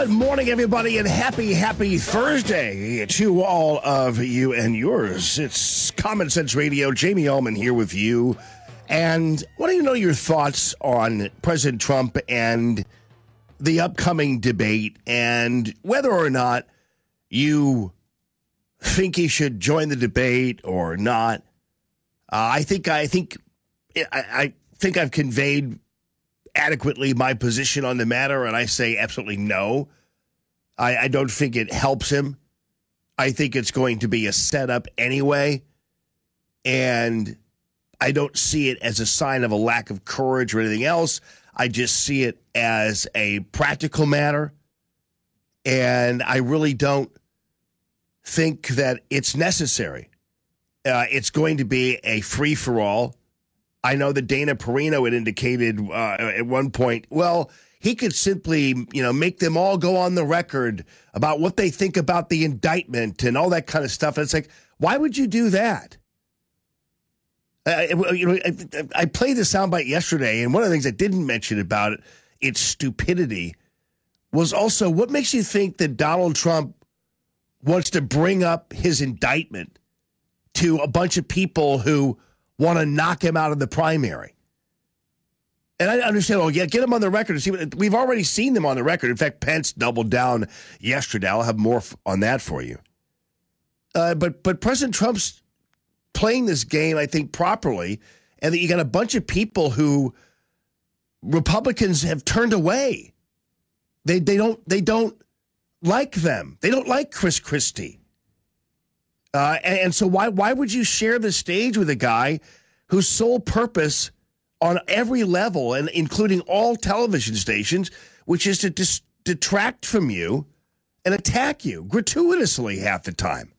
Good morning, everybody, and happy, happy Thursday to all of you and yours. It's Common Sense Radio. Jamie Allman here with you. And want to know your thoughts on President Trump and the upcoming debate and whether or not you think he should join the debate or not. Uh, I think I think I, I think I've conveyed adequately my position on the matter, and I say absolutely no. I, I don't think it helps him. I think it's going to be a setup anyway, and I don't see it as a sign of a lack of courage or anything else. I just see it as a practical matter, and I really don't think that it's necessary. Uh, it's going to be a free for all. I know that Dana Perino had indicated uh, at one point, well, he could simply, you know, make them all go on the record about what they think about the indictment and all that kind of stuff. And it's like, why would you do that? Uh, you know, I, I played the soundbite yesterday, and one of the things I didn't mention about it, its stupidity, was also what makes you think that Donald Trump wants to bring up his indictment to a bunch of people who want to knock him out of the primary. And I understand, oh, yeah, get him on the record. See what, we've already seen them on the record. In fact, Pence doubled down yesterday. I'll have more on that for you. Uh, but but President Trump's playing this game, I think, properly, and that you got a bunch of people who Republicans have turned away. They they don't they don't like them. They don't like Chris Christie. Uh, and, and, so why why would you share the stage with a guy whose sole purpose on every level and including all television stations, which is to dis- detract from you and attack you gratuitously half the time?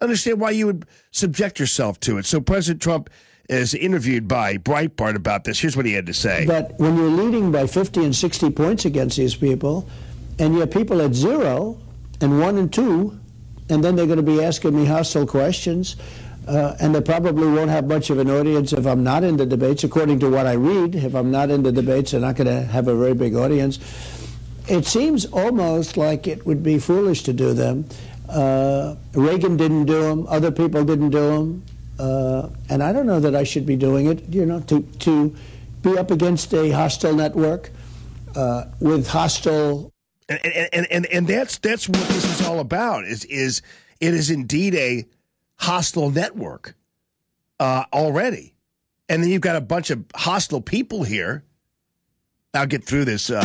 Understand why you would subject yourself to it. So President Trump is interviewed by Breitbart about this. Here's what he had to say. But when you're leading by 50 and 60 points against these people, and you have people at zero and one and two and then they're going to be asking me hostile questions. Uh, and they probably won't have much of an audience if I'm not in the debates, according to what I read. If I'm not in the debates, they're not going to have a very big audience. It seems almost like it would be foolish to do them. Uh, Reagan didn't do them, other people didn't do them. Uh, and I don't know that I should be doing it, you know, to, to be up against a hostile network uh, with hostile and and and, and that's that's what this is all about. Is is it is indeed a hostile network uh, already, and then you've got a bunch of hostile people here. I'll get through this uh,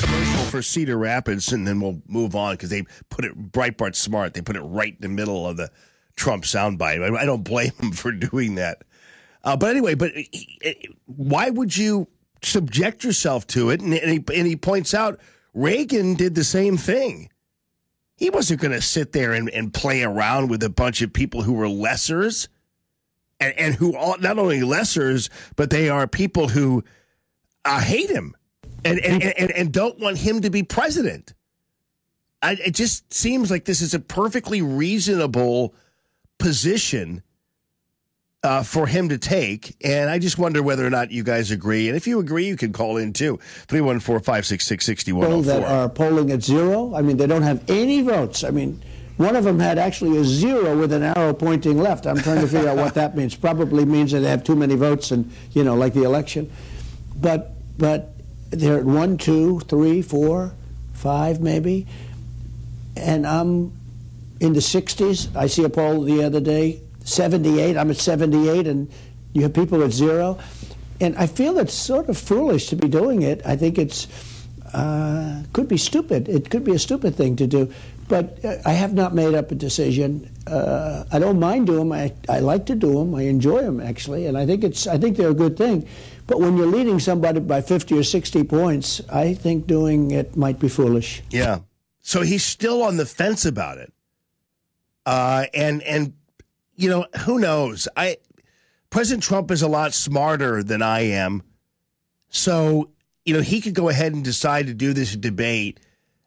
commercial for Cedar Rapids, and then we'll move on because they put it Breitbart smart. They put it right in the middle of the Trump soundbite. I don't blame them for doing that. Uh, but anyway, but why would you subject yourself to it? And, and, he, and he points out Reagan did the same thing. He wasn't going to sit there and, and play around with a bunch of people who were lessers and, and who all, not only lessers, but they are people who uh, hate him and, and, and, and don't want him to be president. I, it just seems like this is a perfectly reasonable position uh, for him to take. And I just wonder whether or not you guys agree. And if you agree, you can call in too. 314 566 6104. That are polling at zero. I mean, they don't have any votes. I mean, one of them had actually a zero with an arrow pointing left. I'm trying to figure out what that means. Probably means that they have too many votes and, you know, like the election. But, but they're at one, two, three, four, five, maybe. And I'm in the 60s. I see a poll the other day 78. I'm at 78, and you have people at zero. And I feel it's sort of foolish to be doing it. I think it's uh, could be stupid. It could be a stupid thing to do. but uh, I have not made up a decision. Uh, I don't mind doing them. I, I like to do them. I enjoy them actually, and I think it's I think they're a good thing. But when you're leading somebody by 50 or 60 points, I think doing it might be foolish. Yeah. So he's still on the fence about it. Uh, and and you know who knows? I President Trump is a lot smarter than I am, so you know he could go ahead and decide to do this debate,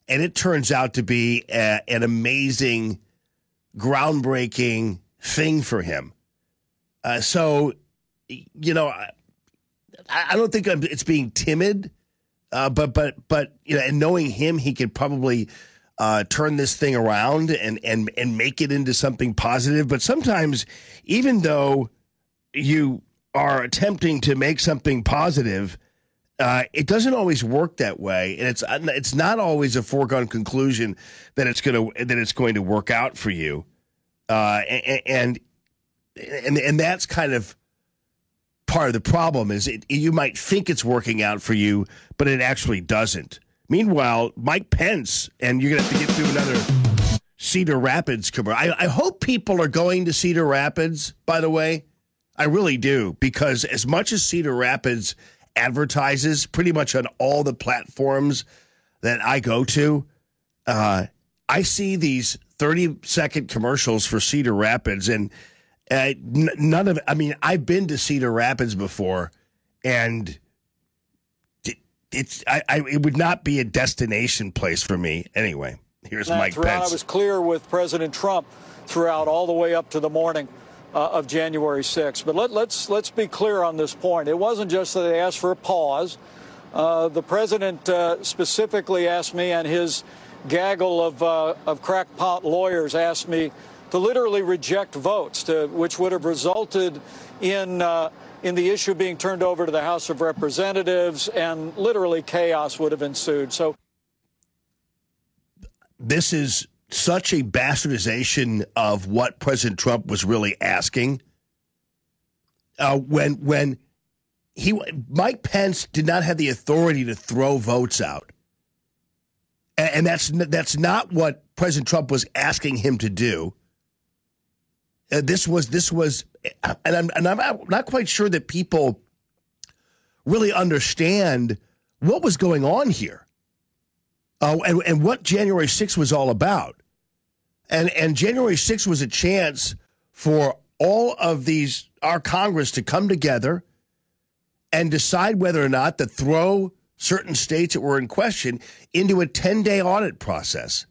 and it turns out to be a, an amazing, groundbreaking thing for him. Uh, so, you know, I, I don't think it's being timid, uh, but but but you know, and knowing him, he could probably uh, turn this thing around and and and make it into something positive. But sometimes, even though you are attempting to make something positive, uh, it doesn't always work that way, and it's it's not always a foregone conclusion that it's to that it's going to work out for you, uh, and and and that's kind of part of the problem is it, you might think it's working out for you, but it actually doesn't. Meanwhile, Mike Pence, and you're going to have to get through another Cedar Rapids commercial. I, I hope people are going to Cedar Rapids, by the way. I really do, because as much as Cedar Rapids advertises pretty much on all the platforms that I go to, uh, I see these 30 second commercials for Cedar Rapids, and uh, n- none of I mean, I've been to Cedar Rapids before, and it's I, I, it would not be a destination place for me anyway. Here's Mike Pence. I was clear with President Trump throughout all the way up to the morning uh, of January 6th. But let, us let's, let's be clear on this point. It wasn't just that they asked for a pause. Uh, the president uh, specifically asked me, and his gaggle of uh, of crackpot lawyers asked me to literally reject votes, to, which would have resulted in uh, in the issue being turned over to the House of Representatives, and literally chaos would have ensued. So, this is such a bastardization of what President Trump was really asking. Uh, when when he Mike Pence did not have the authority to throw votes out, and, and that's that's not what President Trump was asking him to do. Uh, this was this was, and I'm and I'm not quite sure that people really understand what was going on here, uh, and and what January 6th was all about, and and January 6th was a chance for all of these our Congress to come together and decide whether or not to throw certain states that were in question into a 10 day audit process.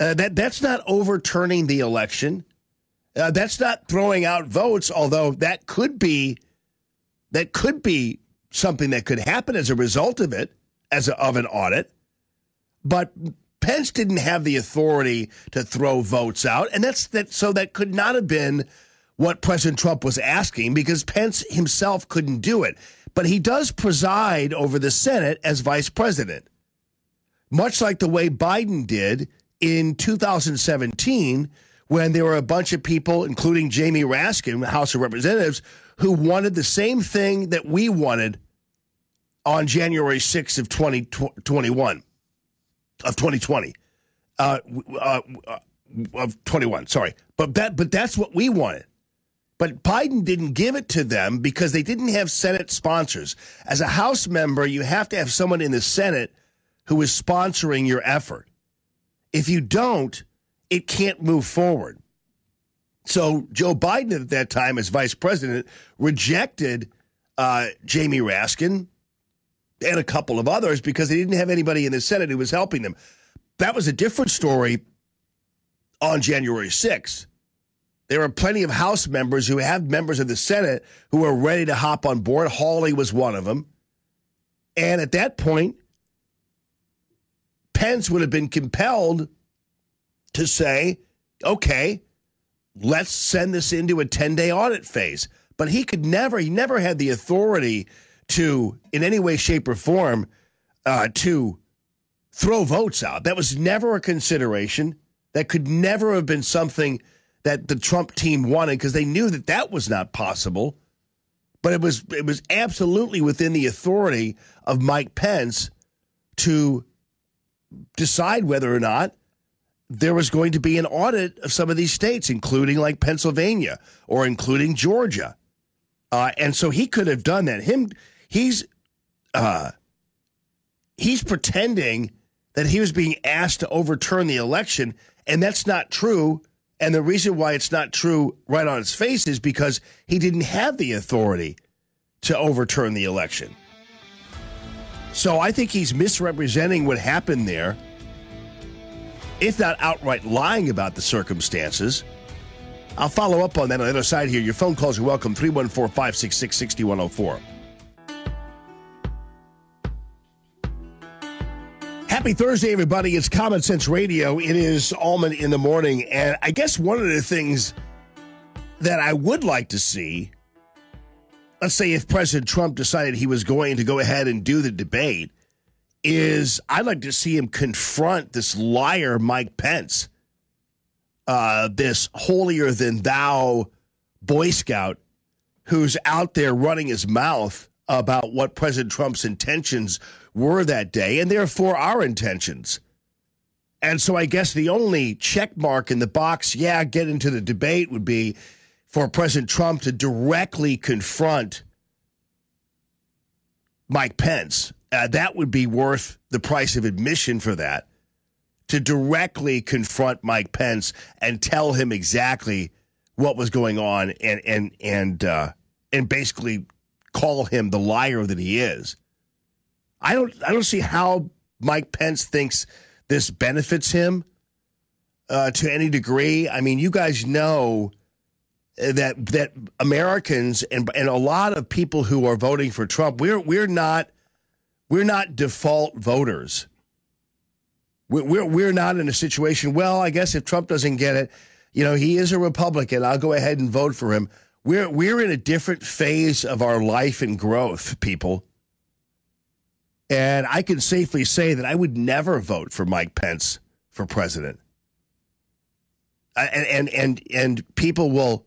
Uh, that that's not overturning the election. Uh, that's not throwing out votes, although that could be that could be something that could happen as a result of it, as a, of an audit. But Pence didn't have the authority to throw votes out, and that's that. So that could not have been what President Trump was asking because Pence himself couldn't do it. But he does preside over the Senate as vice president, much like the way Biden did in 2017 when there were a bunch of people, including Jamie Raskin, House of Representatives, who wanted the same thing that we wanted on January 6th of 2021, of 2020, uh, uh, of 21, sorry. But that, but that's what we wanted. But Biden didn't give it to them because they didn't have Senate sponsors. As a House member, you have to have someone in the Senate who is sponsoring your effort. If you don't, it can't move forward. So Joe Biden at that time, as vice president, rejected uh, Jamie Raskin and a couple of others because they didn't have anybody in the Senate who was helping them. That was a different story on January 6th. There were plenty of House members who have members of the Senate who were ready to hop on board. Hawley was one of them. And at that point, Pence would have been compelled to say, okay, let's send this into a 10 day audit phase. But he could never, he never had the authority to, in any way, shape, or form, uh, to throw votes out. That was never a consideration. That could never have been something that the Trump team wanted because they knew that that was not possible. But it was it was absolutely within the authority of Mike Pence to decide whether or not there was going to be an audit of some of these states, including like Pennsylvania or including Georgia. Uh, and so he could have done that. Him, he's uh, he's pretending that he was being asked to overturn the election, and that's not true. And the reason why it's not true right on its face is because he didn't have the authority to overturn the election. So I think he's misrepresenting what happened there, if not outright lying about the circumstances. I'll follow up on that on the other side here. Your phone calls are welcome 314 566 6104. Happy Thursday, everybody. It's Common Sense Radio. It is Allman in the morning. And I guess one of the things that I would like to see, let's say if President Trump decided he was going to go ahead and do the debate, is I'd like to see him confront this liar, Mike Pence, uh, this holier than thou Boy Scout who's out there running his mouth about what President Trump's intentions were that day, and therefore our intentions. And so I guess the only check mark in the box, yeah, get into the debate would be for President Trump to directly confront Mike Pence. Uh, that would be worth the price of admission for that. To directly confront Mike Pence and tell him exactly what was going on and and and uh, and basically call him the liar that he is. I don't I don't see how Mike Pence thinks this benefits him uh, to any degree. I mean, you guys know that that Americans and and a lot of people who are voting for Trump, we're we're not we're not default voters. We're we're, we're not in a situation. Well, I guess if Trump doesn't get it, you know, he is a Republican. I'll go ahead and vote for him. We're we're in a different phase of our life and growth, people. And I can safely say that I would never vote for Mike Pence for president. And and and and people will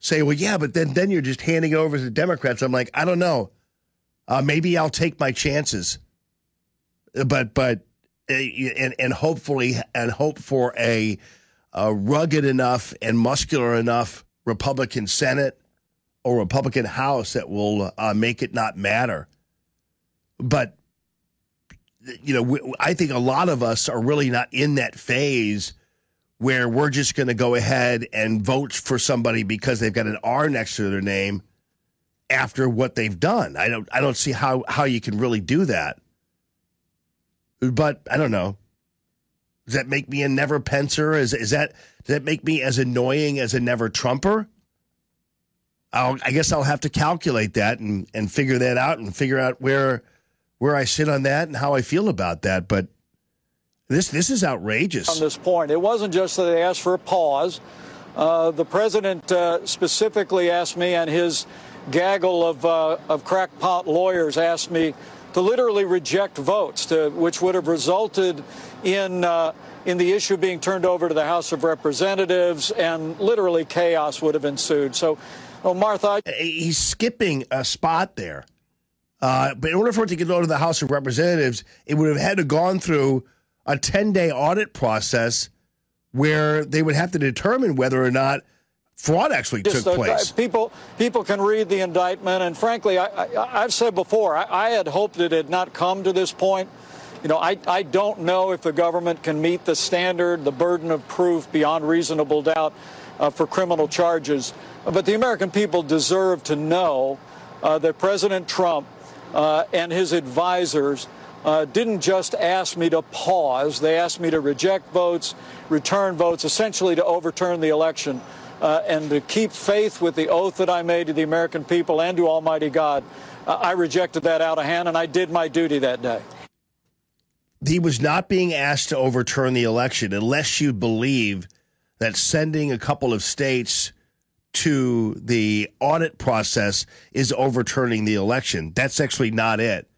say, "Well, yeah, but then then you're just handing over to the Democrats." I'm like, I don't know. Uh, maybe I'll take my chances, but but uh, and and hopefully and hope for a, a rugged enough and muscular enough Republican Senate or Republican House that will uh, make it not matter. But you know, I think a lot of us are really not in that phase where we're just going to go ahead and vote for somebody because they've got an R next to their name after what they've done. I don't I don't see how how you can really do that. But I don't know. Does that make me a never pencer? Is is that does that make me as annoying as a never Trumper? I'll, I guess I'll have to calculate that and and figure that out and figure out where where I sit on that and how I feel about that. But this this is outrageous. On this point, it wasn't just that they asked for a pause. Uh, the president uh, specifically asked me, and his gaggle of uh, of crackpot lawyers asked me to literally reject votes, to, which would have resulted in uh, in the issue being turned over to the House of Representatives, and literally chaos would have ensued. So, oh, Martha, I- he's skipping a spot there. Uh, but in order for it to get over to the House of Representatives, it would have had to gone through a 10 day audit process where they would have to determine whether or not fraud actually Just, took uh, place. people, people can read the indictment, and frankly, I, I, I've said before, I, I had hoped it had not come to this point. You know, I, I don't know if the government can meet the standard, the burden of proof beyond reasonable doubt uh, for criminal charges. But the American people deserve to know uh, that President Trump uh, and his advisors uh, didn't just ask me to pause. They asked me to reject votes, return votes, essentially to overturn the election uh, and to keep faith with the oath that I made to the American people and to Almighty God. Uh, I rejected that out of hand, and I did my duty that day. he was not being asked to overturn the election unless you believe that sending a couple of states to the audit process is overturning the election. That's actually not it.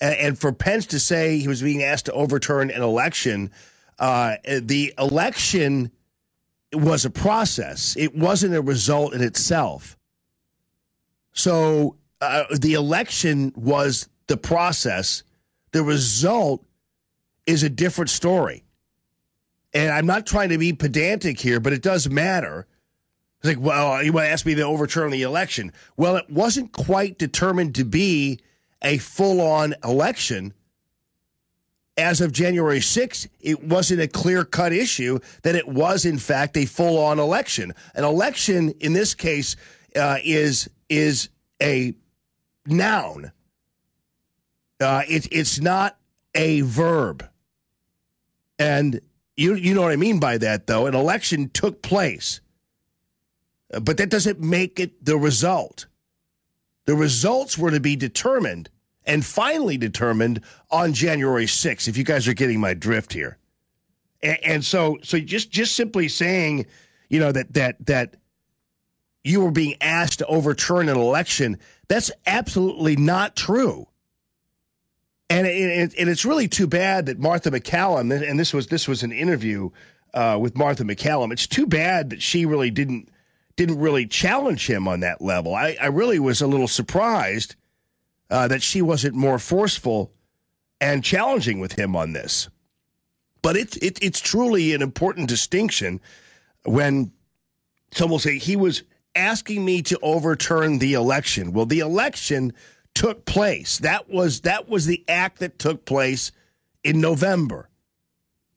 And, and for Pence to say he was being asked to overturn an election, uh, the election was a process. It wasn't a result in itself. So uh, the election was the process. The result is a different story. and I'm not trying to be pedantic here, but it does matter. It's like, well, you want to ask me to overturn the election. Well, it wasn't quite determined to be a full on election. As of January 6th, it wasn't a clear cut issue that it was, in fact, a full on election. An election, in this case, uh, is, is a noun, uh, it, it's not a verb. And you, you know what I mean by that, though. An election took place, but that doesn't make it the result. The results were to be determined and finally determined on January 6th, if you guys are getting my drift here. And, and so, so just just simply saying, you know, that that that you were being asked to overturn an election, that's absolutely not true. And, it, and it's really too bad that Martha MacCallum, and this was this was an interview uh, with Martha MacCallum, It's too bad that she really didn't didn't really challenge him on that level. I, I really was a little surprised uh, that she wasn't more forceful and challenging with him on this. But it's it, it's truly an important distinction when someone will say he was asking me to overturn the election. Well, the election took place. That was that was the act that took place in November.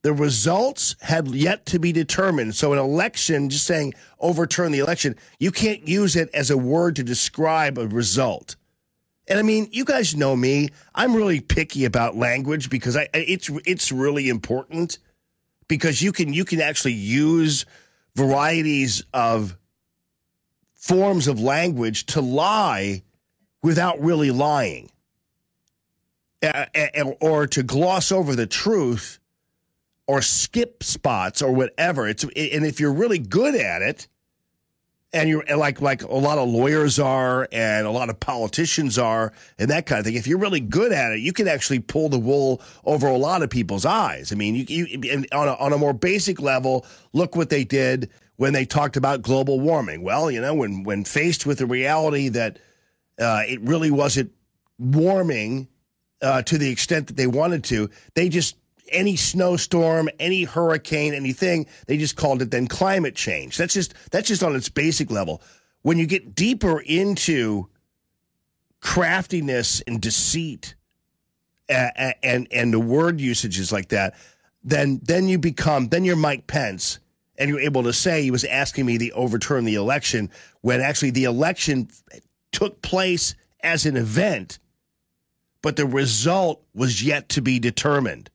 The results had yet to be determined. So an election, just saying overturn the election, you can't use it as a word to describe a result. And I mean, you guys know me. I'm really picky about language because I it's it's really important because you can you can actually use varieties of forms of language to lie without really lying uh, or to gloss over the truth or skip spots or whatever it's and if you're really good at it and you're like like a lot of lawyers are and a lot of politicians are and that kind of thing if you're really good at it you can actually pull the wool over a lot of people's eyes i mean you, you on, a, on a more basic level look what they did when they talked about global warming well you know when when faced with the reality that uh, it really wasn't warming uh, to the extent that they wanted to. They just any snowstorm, any hurricane, anything, they just called it then climate change. That's just that's just on its basic level. When you get deeper into craftiness and deceit and and, and the word usages like that, then then you become then you're Mike Pence and you're able to say he was asking me to overturn the election when actually the election took place as an event, but the result was yet to be determined.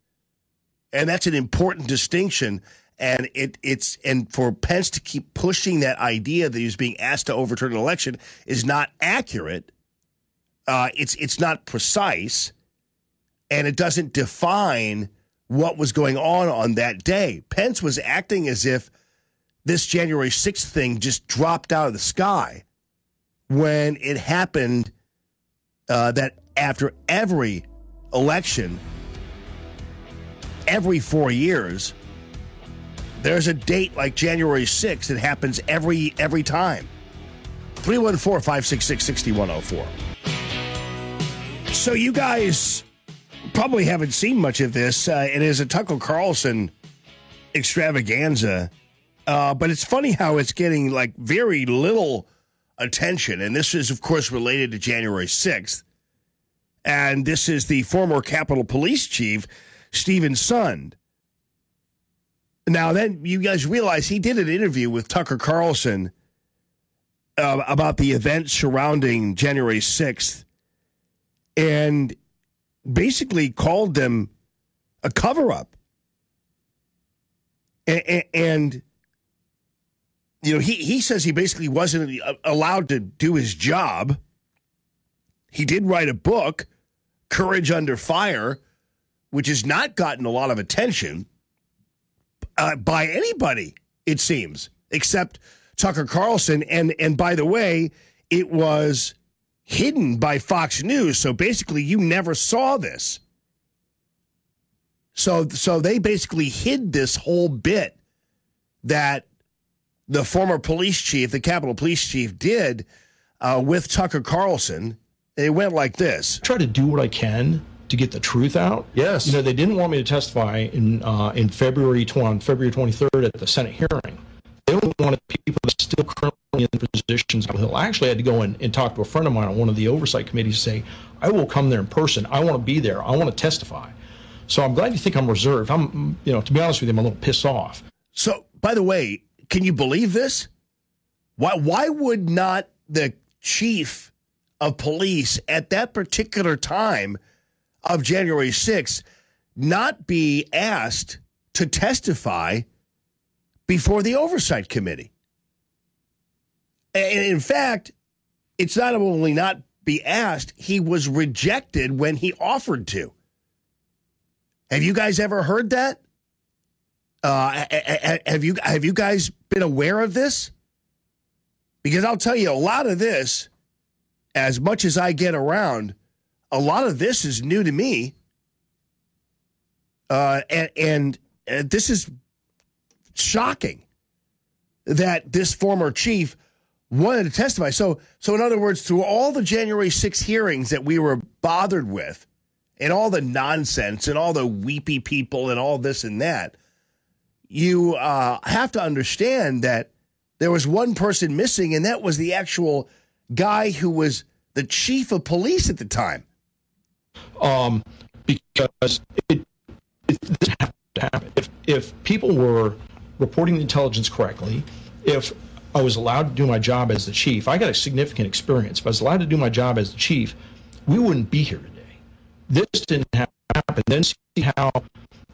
And that's an important distinction. And it, it's and for Pence to keep pushing that idea that he was being asked to overturn an election is not accurate. Uh, it's it's not precise, and it doesn't define what was going on on that day. Pence was acting as if this January 6th thing just dropped out of the sky when it happened uh, that after every election, every four years, there's a date like January 6th that happens every every time. 314 566 6104. So you guys probably haven't seen much of this. Uh, it is a Tucker Carlson extravaganza. Uh, but it's funny how it's getting like very little attention. And this is, of course, related to January 6th. And this is the former Capitol Police Chief, Steven Sund. Now, then you guys realize he did an interview with Tucker Carlson uh, about the events surrounding January 6th and basically called them a cover up. And, and you know, he, he says he basically wasn't allowed to do his job. He did write a book, Courage Under Fire, which has not gotten a lot of attention uh, by anybody, it seems, except Tucker Carlson. And, and by the way, it was hidden by Fox News. So basically, you never saw this. So, so they basically hid this whole bit that the former police chief, the Capitol Police Chief, did uh, with Tucker Carlson. It went like this I Try to do what I can to get the truth out. Yes. You know, they didn't want me to testify in uh, in February 20, on February 23rd at the Senate hearing. They only wanted people that still currently in positions on the Hill. I actually had to go in and talk to a friend of mine on one of the oversight committees to say, I will come there in person. I want to be there. I want to testify. So I'm glad you think I'm reserved. I'm, you know, to be honest with you, I'm a little pissed off. So, by the way, can you believe this? Why why would not the chief of police at that particular time of January 6th not be asked to testify before the oversight committee? And in fact, it's not only not be asked, he was rejected when he offered to. Have you guys ever heard that? Uh, have you have you guys been aware of this? Because I'll tell you, a lot of this, as much as I get around, a lot of this is new to me. Uh, and, and, and this is shocking that this former chief wanted to testify. So, so in other words, through all the January 6 hearings that we were bothered with, and all the nonsense and all the weepy people and all this and that, you uh, have to understand that there was one person missing, and that was the actual guy who was the chief of police at the time. Um, because it, it this had to happen. If, if people were reporting the intelligence correctly, if I was allowed to do my job as the chief, I got a significant experience. If I was allowed to do my job as the chief, we wouldn't be here today. This didn't happen. Then see how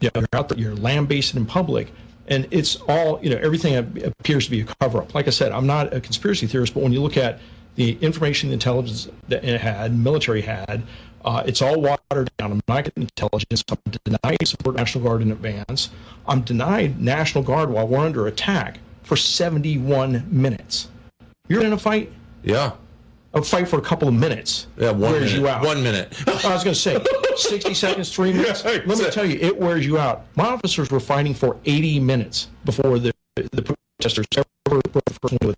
you know, you're out there, you're lambasted in public and it's all you know everything appears to be a cover up like i said i'm not a conspiracy theorist but when you look at the information the intelligence that it had military had uh, it's all watered down. I'm not getting intelligence. I'm denied support national guard in advance. I'm denied national guard while we're under attack for 71 minutes. You're in a fight? Yeah. A fight for a couple of minutes. Yeah one wears minute. you out. One minute. I was going to say 60 seconds, three minutes. Yeah, Let me tell you, it wears you out. My officers were fighting for 80 minutes before the the protesters ever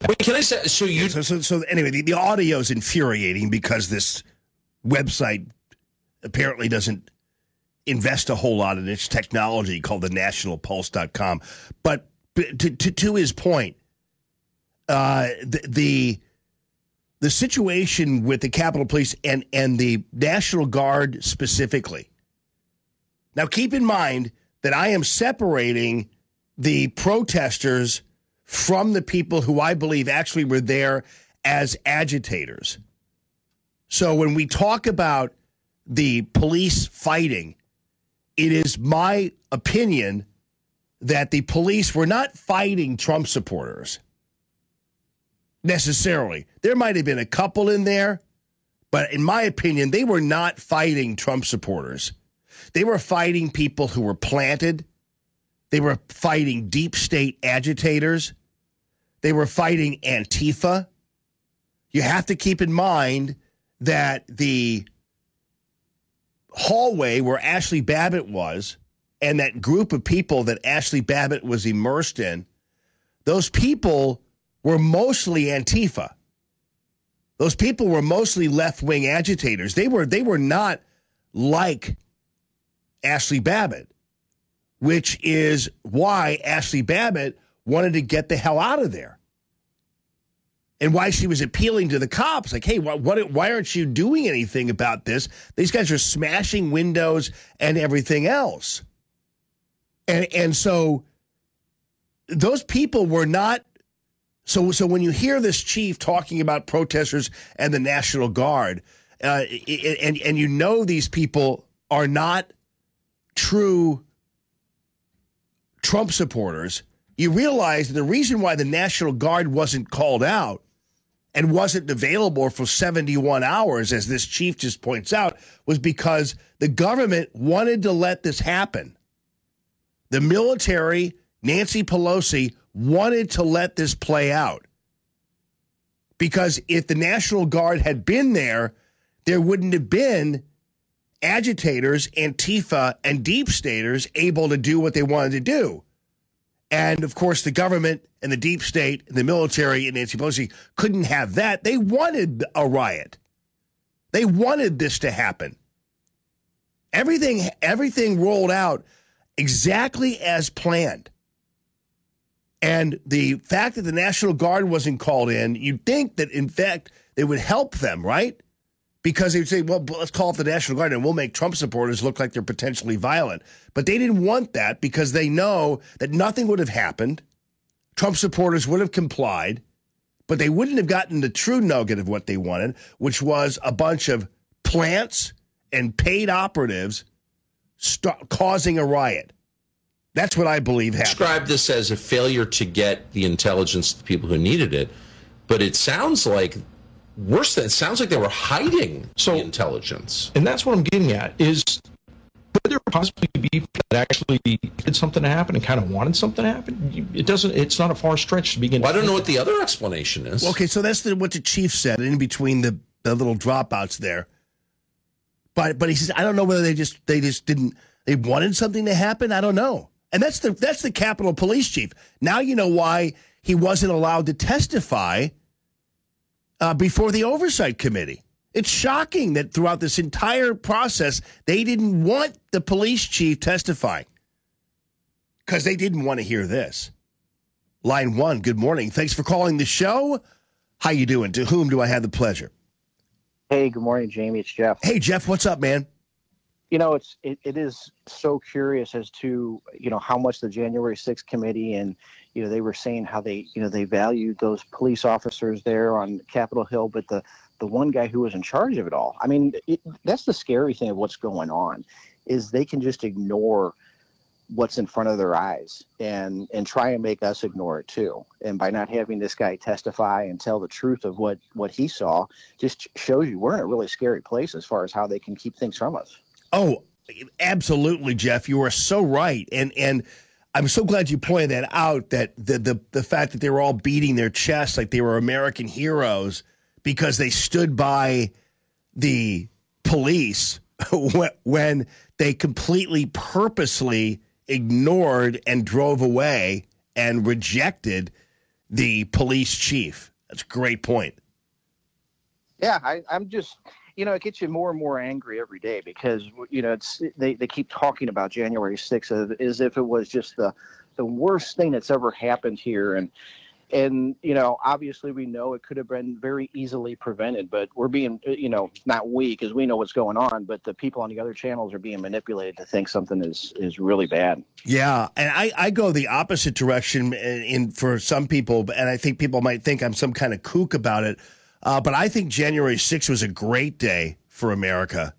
Wait, can I say so? You so so, so anyway, the, the audio is infuriating because this website apparently doesn't invest a whole lot in its technology called the nationalpulse.com. But to, to, to his point, uh, the, the the situation with the Capitol Police and, and the National Guard specifically. Now, keep in mind that I am separating the protesters from the people who I believe actually were there as agitators. So when we talk about the police fighting, it is my opinion that the police were not fighting Trump supporters necessarily. There might have been a couple in there, but in my opinion, they were not fighting Trump supporters. They were fighting people who were planted. They were fighting deep state agitators. They were fighting Antifa. You have to keep in mind that the hallway where Ashli Babbitt was and that group of people that Ashli Babbitt was immersed in, those people were mostly Antifa. Those people were mostly left wing agitators. They were they were not like Ashli Babbitt, which is why Ashli Babbitt wanted to get the hell out of there. And why she was appealing to the cops, like, hey, what, what, why aren't you doing anything about this? These guys are smashing windows and everything else. And, and so those people were not so, so when you hear this chief talking about protesters and the National Guard, uh, and and you know these people are not true Trump supporters, you realize the reason why the National Guard wasn't called out and wasn't available for 71 hours, as this chief just points out, was because the government wanted to let this happen. The military, Nancy Pelosi, wanted to let this play out. Because if the National Guard had been there, there wouldn't have been agitators, Antifa, and deep staters able to do what they wanted to do. And of course, the government and the deep state and the military and Nancy Pelosi couldn't have that. They wanted a riot. They wanted this to happen. Everything everything rolled out exactly as planned. And the fact that the National Guard wasn't called in, you'd think that in fact it would help them, right? Because they would say, well, let's call up the National Guard and we'll make Trump supporters look like they're potentially violent. But they didn't want that because they know that nothing would have happened. Trump supporters would have complied, but they wouldn't have gotten the true nugget of what they wanted, which was a bunch of plants and paid operatives st- causing a riot. That's what I believe happened. Describe this as a failure to get the intelligence to the people who needed it, but it sounds like worse than it sounds like they were hiding So- the intelligence. And that's what I'm getting at is could there possibly be that actually did something to happen and kind of wanted something to happen? It doesn't. It's not a far stretch to begin. Well, I don't know think what the other explanation is. Okay, so that's the, what the chief said in between the, the little dropouts there. But but he says I don't know whether they just they just didn't they wanted something to happen. I don't know. And that's the that's the Capitol Police Chief. Now you know why he wasn't allowed to testify uh, before the Oversight Committee. It's shocking that throughout this entire process they didn't want the police chief testifying because they didn't want to hear this. Line one, good morning. Thanks for calling the show. How you doing? To whom do I have the pleasure? Hey, good morning, Jamie. It's Jeff. Hey, Jeff, what's up, man? You know, it's it, it is so curious as to you know how much the January 6th committee and you know they were saying how they you know they valued those police officers there on Capitol Hill, but the the one guy who was in charge of it all. I mean, it, that's the scary thing of what's going on is they can just ignore what's in front of their eyes and and try and make us ignore it too and by not having this guy testify and tell the truth of what what he saw just shows you we're in a really scary place as far as how they can keep things from us Oh, absolutely, Jeff. You are so right, and and I'm so glad you pointed that out. That the the the fact that they were all beating their chests like they were American heroes because they stood by the police when they completely purposely ignored and drove away and rejected the police chief. That's a great point. yeah I, i'm just you know it gets you more and more angry every day because you know it's they, they keep talking about january 6th as if it was just the the worst thing that's ever happened here and and you know obviously we know it could have been very easily prevented but we're being uh, you know not we because we know what's going on but the people on the other channels are being manipulated to think something is is really bad Yeah, and I, I go the opposite direction in, in for some people, and I think people might think I'm some kind of kook about it. Uh, but I think January 6th was a great day for America,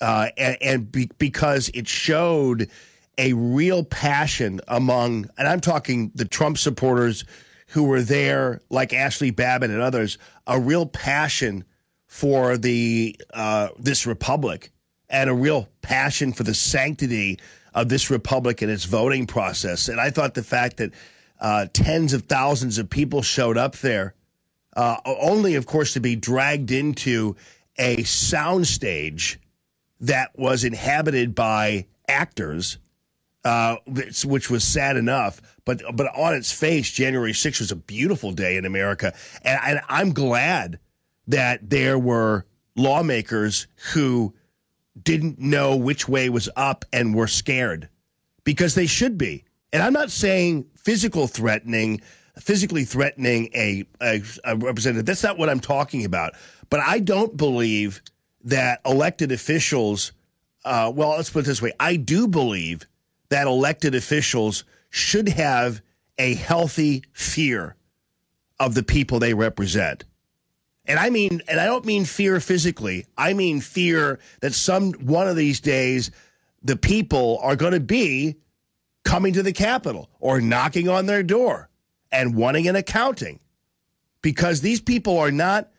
uh, and, and be, because it showed a real passion among, and I'm talking the Trump supporters who were there, like Ashli Babbitt and others, a real passion for the uh, this republic and a real passion for the sanctity of this republic and its voting process. And I thought the fact that uh, tens of thousands of people showed up there, uh, only, of course, to be dragged into a soundstage that was inhabited by actors, uh, which was sad enough. But but on its face, January 6th was a beautiful day in America, and, and I'm glad that there were lawmakers who didn't know which way was up and were scared because they should be. And I'm not saying physical threatening, physically threatening a, a, a representative. That's not what I'm talking about. But I don't believe that elected officials, uh, well, let's put it this way I do believe that elected officials should have a healthy fear of the people they represent. And I mean, and I don't mean fear physically. I mean fear that some one of these days the people are going to be coming to the Capitol or knocking on their door and wanting an accounting because these people are not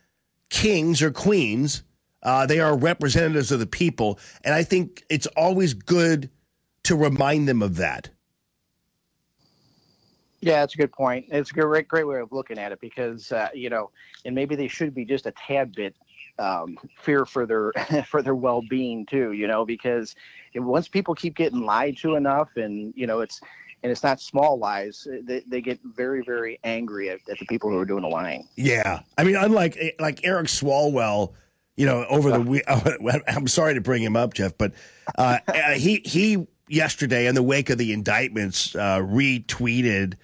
kings or queens. Uh, they are representatives of the people. And I think it's always good to remind them of that. Yeah, that's a good point. It's a great, great way of looking at it because uh, you know, and maybe they should be just a tad bit um, fear for their for their well being too. You know, because once people keep getting lied to enough, and you know, it's and it's not small lies, they, they get very very angry at, at the people who are doing the lying. Yeah, I mean, unlike like Eric Swalwell, you know, over the week. I'm sorry to bring him up, Jeff, but uh, uh, he he yesterday, in the wake of the indictments, uh, retweeted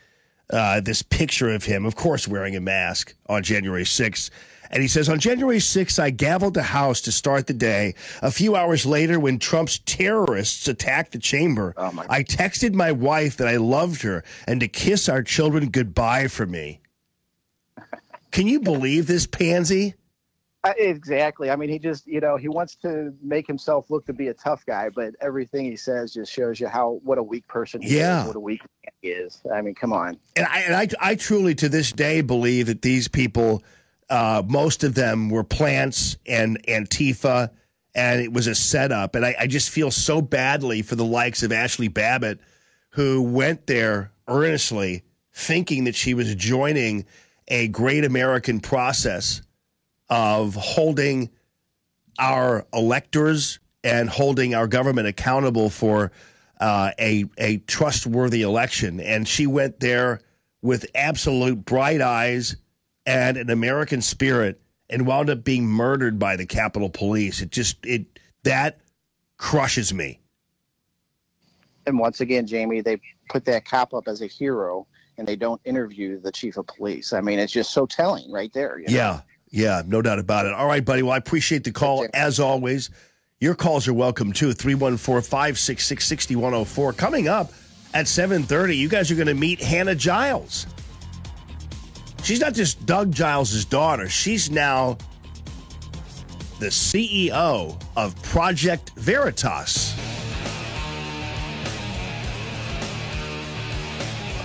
uh, this picture of him, of course, wearing a mask on January 6th. And he says, on January 6th, I gavelled the House to start the day. A few hours later, when Trump's terrorists attacked the chamber, Oh, I texted my wife that I loved her and to kiss our children goodbye for me. Can you believe this pansy? Uh, exactly. I mean, he just, you know, he wants to make himself look to be a tough guy, but everything he says just shows you how what a weak person he Yeah. is, what a weak man he is. I mean, come on. And I, and I, I truly to this day believe that these people, uh, most of them were plants and Antifa, and it was a setup. And I, I just feel so badly for the likes of Ashli Babbitt, who went there earnestly thinking that she was joining a great American process of holding our electors and holding our government accountable for uh, a a trustworthy election. And she went there with absolute bright eyes and an American spirit, and wound up being murdered by the Capitol Police. It just it that crushes me. And once again, Jamie, they put that cop up as a hero and they don't interview the chief of police. I mean, it's just so telling right there. you know? Yeah, yeah, no doubt about it. All right, buddy. Well, I appreciate the call as always. Your calls are welcome too. 314-566-6104. Coming up at 7:30, you guys are going to meet Hannah Giles. She's not just Doug Giles' daughter. She's now the CEO of Project Veritas.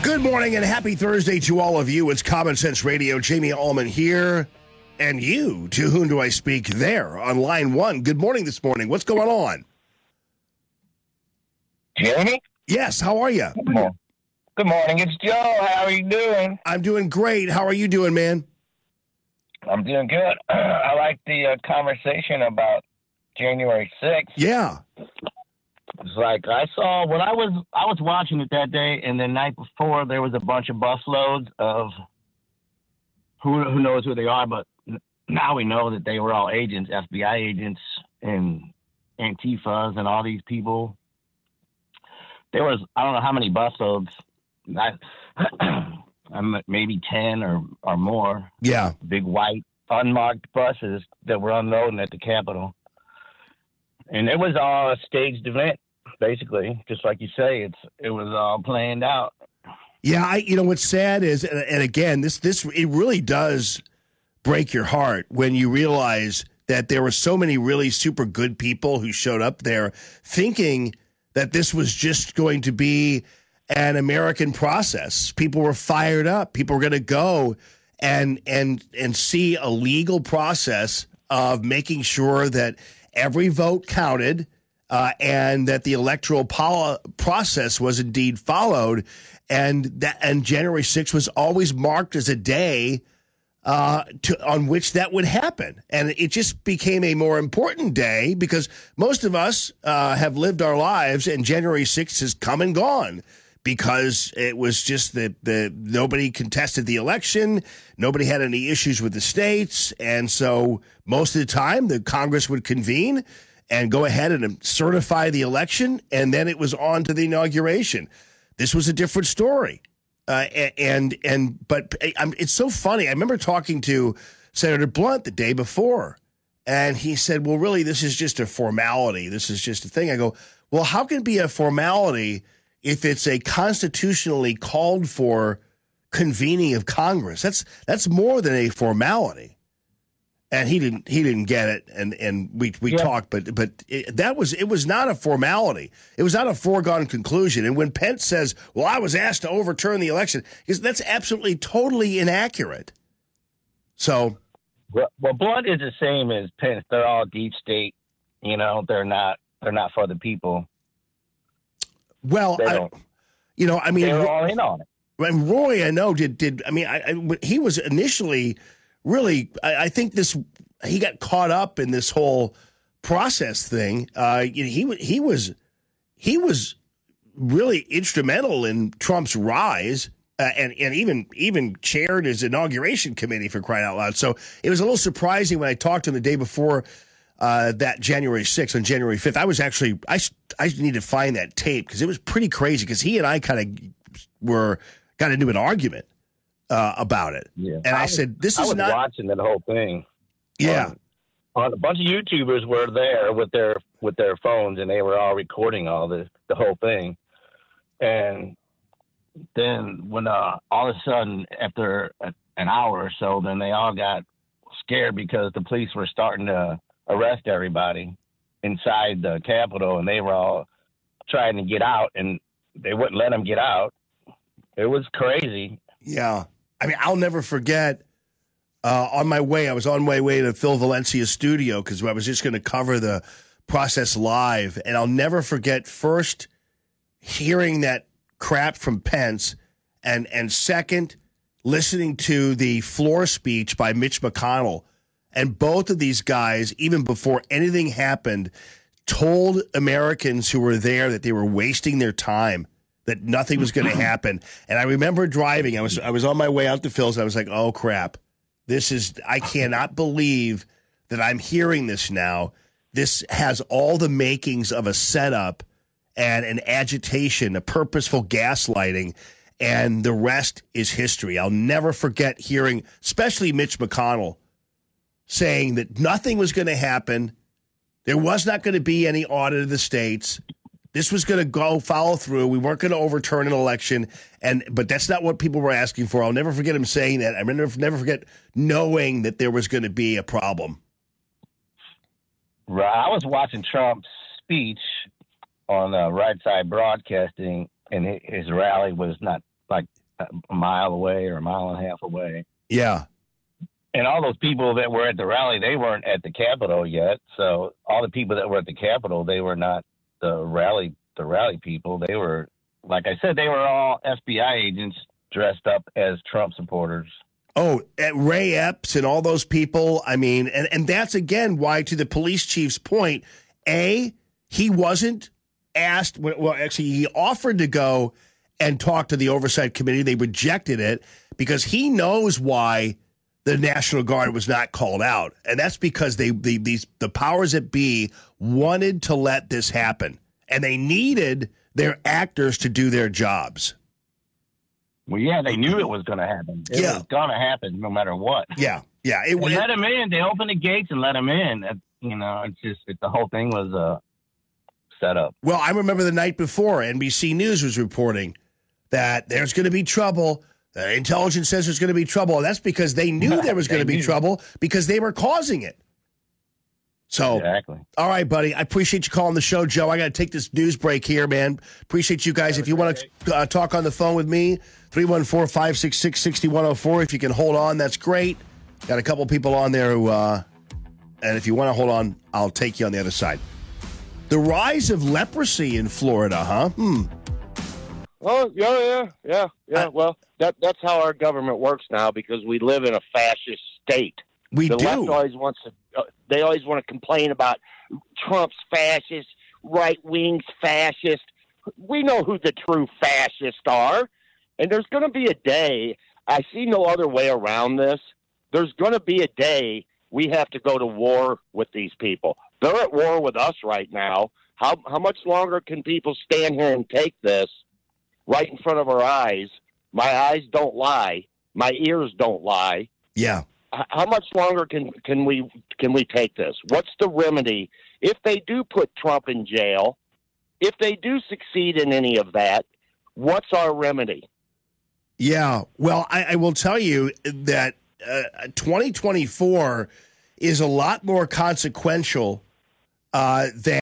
Good morning and happy Thursday to all of you. It's Common Sense Radio. Jamie Allman here. And you, to whom do I speak there on line one? Good morning this morning. What's going on? Jamie? Yes, how are you? Good morning. Good morning. It's Joe. How are you doing? I'm doing great. How are you doing, man? I'm doing good. I like the uh, conversation about January 6th. Yeah. It's like I saw when I was I was watching it that day, and the night before there was a bunch of busloads of who who knows who they are, but now we know that they were all agents, FBI agents, and Antifas, and all these people. There was I don't know how many busloads, I, I'm maybe ten or or more. Yeah. Big white unmarked buses that were unloading at the Capitol and it was all a staged event, basically. Just like you say, it's it was all planned out. Yeah, I you know what's sad is and, and again, this this it really does break your heart when you realize that there were so many really super good people who showed up there thinking that this was just going to be an American process. People were fired up. People were going to go and and and see a legal process of making sure that every vote counted uh, and that the electoral pol- process was indeed followed, and that and January 6th was always marked as a day uh, to, on which that would happen, and it just became a more important day because most of us uh, have lived our lives, and January 6th has come and gone because it was just that the nobody contested the election, nobody had any issues with the states, and so most of the time the Congress would convene and go ahead and certify the election, and then it was on to the inauguration. This was a different story, uh, and and but it's so funny. I remember talking to Senator Blunt the day before, and he said, "Well, really, this is just a formality. This is just a thing." I go, "Well, how can it be a formality if it's a constitutionally called for convening of Congress? That's that's more than a formality." And he didn't he didn't get it, and and we we Yeah. talked, but but it, that was it was not a formality. It was not a foregone conclusion. And when Pence says, "Well, I was asked to overturn the election," because that's absolutely totally inaccurate. So Well, well, Blunt is the same as Pence. They're all deep state. You know, they're not they're not for the people. Well, I, you know, I mean, They're all in on it. And Roy, I know did did. I mean, I, I he was initially really. I, I think this he got caught up in this whole process thing. Uh, you know, he he was he was really instrumental in Trump's rise. Uh, and and even even chaired his inauguration committee for crying out loud. So it was a little surprising when I talked to him the day before uh, that January 6th on January 5th. I was actually I I need to find that tape because it was pretty crazy because he and I kind of were got into an argument uh, about it. Yeah. And I, was- said, "This I is was not." watching that whole thing. Yeah. Um, on a bunch of YouTubers were there with their with their phones, and they were all recording all the the whole thing. And then when uh, all of a sudden, after a, an hour or so, then they all got scared because the police were starting to arrest everybody inside the Capitol, and they were all trying to get out, and they wouldn't let them get out. It was crazy. Yeah. I mean, I'll never forget. Uh, on my way, I was on my way to Phil Valencia's studio because I was just going to cover the process live, and I'll never forget first hearing that crap from Pence, and and second listening to the floor speech by Mitch McConnell, and both of these guys, even before anything happened, told Americans who were there that they were wasting their time, that nothing was going to happen. And I remember driving. I was I was on my way out to Phil's. I was like, "Oh crap, this is I cannot believe that I'm hearing this now. This has all the makings of a setup and an agitation, a purposeful gaslighting." And the rest is history. I'll never forget hearing, especially Mitch McConnell, saying that nothing was going to happen. There was not going to be any audit of the states. This was going to go follow through. We weren't going to overturn an election, and but that's not what people were asking for. I'll never forget him saying that. I never never forget knowing that there was going to be a problem. Right. I was watching Trump's speech on uh, Right Side Broadcasting, and his rally was not like a mile away or a mile and a half away. Yeah, And all those people that were at the rally, they weren't at the Capitol yet. So all the people that were at the Capitol, they were not the rally the rally people. They were, like I said, they were all FBI agents dressed up as Trump supporters. Oh, Ray Epps and all those people. I mean, and, and that's again why, to the police chief's point, A, he wasn't asked, well, actually, he offered to go and talk to the oversight committee. They rejected it because he knows why the National Guard was not called out. And that's because they, the these, the powers that be wanted to let this happen and they needed their actors to do their jobs. Well, yeah, they knew it was going to happen. It Yeah. was going to happen no matter what. Yeah. Yeah. It, They let them in. They opened the gates and let them in. You know, it's just it, the whole thing was uh, set up. Well, I remember the night before NBC News was reporting that there's going to be trouble. The intelligence says there's going to be trouble. That's because they knew there was going to be knew. trouble because they were causing it. So, Exactly. all right, buddy. I appreciate you calling the show, Joe. I got to take this news break here, man. Appreciate you guys. If you want to uh, talk on the phone with me, 314 566 6104. If you can hold on, that's great. Got a couple people on there who, uh, and if you want to hold on, I'll take you on the other side. The rise of leprosy in Florida, huh? Hmm. Oh yeah, yeah, yeah, yeah. Well, that that's how our government works now because we live in a fascist state. We the do. left always wants to. Uh, they always want to complain about Trump's fascist, right wing's fascist. We know who the true fascists are, and there's going to be a day. I see no other way around this. There's going to be a day we have to go to war with these people. They're at war with us right now. How how much longer can people stand here and take this? Right in front of our eyes. My eyes don't lie. My ears don't lie. Yeah. How much longer can can we can we take this? What's the remedy if they do put Trump in jail? If they do succeed in any of that, what's our remedy? Yeah. Well, I, I will tell you that uh, 2024 is a lot more consequential uh, than.